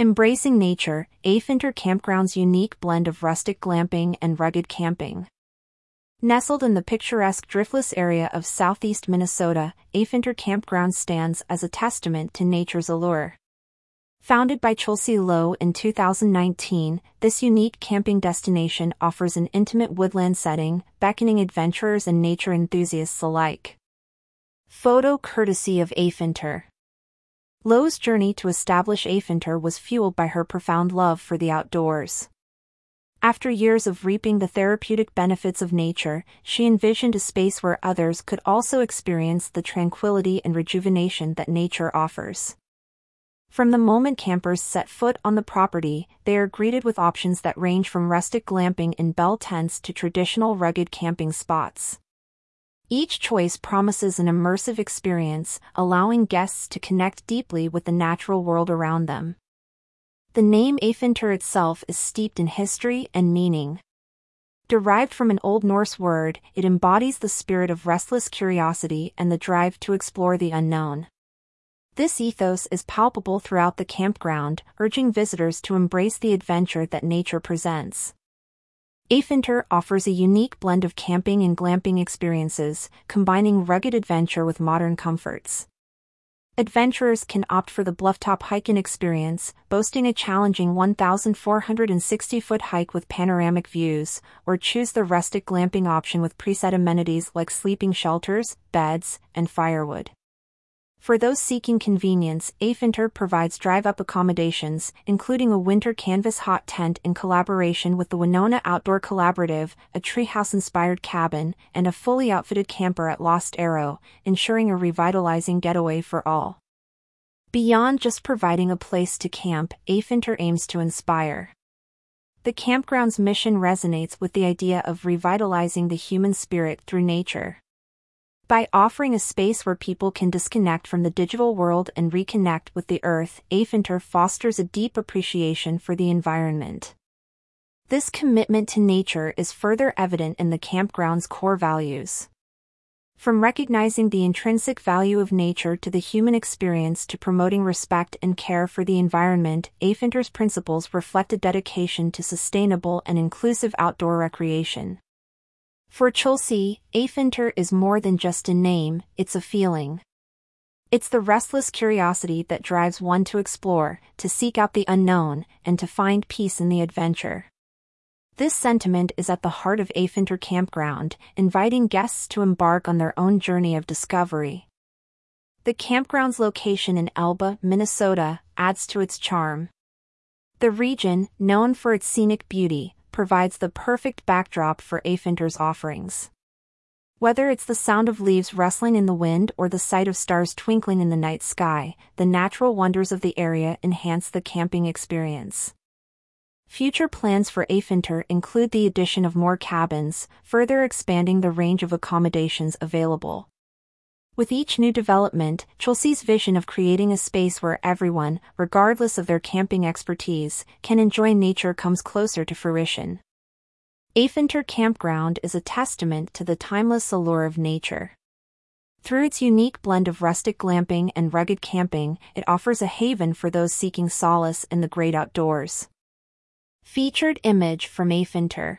Embracing nature, Aefintyr Campground's unique blend of rustic glamping and rugged camping. Nestled in the picturesque driftless area of southeast Minnesota, Aefintyr Campground stands as a testament to nature's allure. Founded by Chelsea Lowe in 2019, this unique camping destination offers an intimate woodland setting, beckoning adventurers and nature enthusiasts alike. Photo courtesy of Aefintyr. Lowe's journey to establish Aefintyr was fueled by her profound love for the outdoors. After years of reaping the therapeutic benefits of nature, she envisioned a space where others could also experience the tranquility and rejuvenation that nature offers. From the moment campers set foot on the property, they are greeted with options that range from rustic glamping in bell tents to traditional rugged camping spots. Each choice promises an immersive experience, allowing guests to connect deeply with the natural world around them. The name Aefintyr itself is steeped in history and meaning. Derived from an Old Norse word, it embodies the spirit of restless curiosity and the drive to explore the unknown. This ethos is palpable throughout the campground, urging visitors to embrace the adventure that nature presents. Aefintyr offers a unique blend of camping and glamping experiences, combining rugged adventure with modern comforts. Adventurers can opt for the Blufftop Hike-In experience, boasting a challenging 1,460-foot hike with panoramic views, or choose the rustic glamping option with preset amenities like sleeping shelters, beds, and firewood. For those seeking convenience, Aefintyr provides drive-up accommodations, including a winter canvas hot tent in collaboration with the Winona Outdoor Collaborative, a treehouse-inspired cabin, and a fully outfitted camper at Lost Arrow, ensuring a revitalizing getaway for all. Beyond just providing a place to camp, Aefintyr aims to inspire. The campground's mission resonates with the idea of revitalizing the human spirit through nature. By offering a space where people can disconnect from the digital world and reconnect with the earth, Aefintyr fosters a deep appreciation for the environment. This commitment to nature is further evident in the campground's core values. From recognizing the intrinsic value of nature to the human experience to promoting respect and care for the environment, Aefintyr's principles reflect a dedication to sustainable and inclusive outdoor recreation. For Chelsea, Aefintyr is more than just a name, it's a feeling. It's the restless curiosity that drives one to explore, to seek out the unknown, and to find peace in the adventure. This sentiment is at the heart of Aefintyr Campground, inviting guests to embark on their own journey of discovery. The campground's location in Elba, Minnesota, adds to its charm. The region, known for its scenic beauty, provides the perfect backdrop for Aefintyr's offerings. Whether it's the sound of leaves rustling in the wind or the sight of stars twinkling in the night sky, the natural wonders of the area enhance the camping experience. Future plans for Aefintyr include the addition of more cabins, further expanding the range of accommodations available. With each new development, Chelsea's vision of creating a space where everyone, regardless of their camping expertise, can enjoy nature comes closer to fruition. Aefintyr Campground is a testament to the timeless allure of nature. Through its unique blend of rustic glamping and rugged camping, it offers a haven for those seeking solace in the great outdoors. Featured image from Aefintyr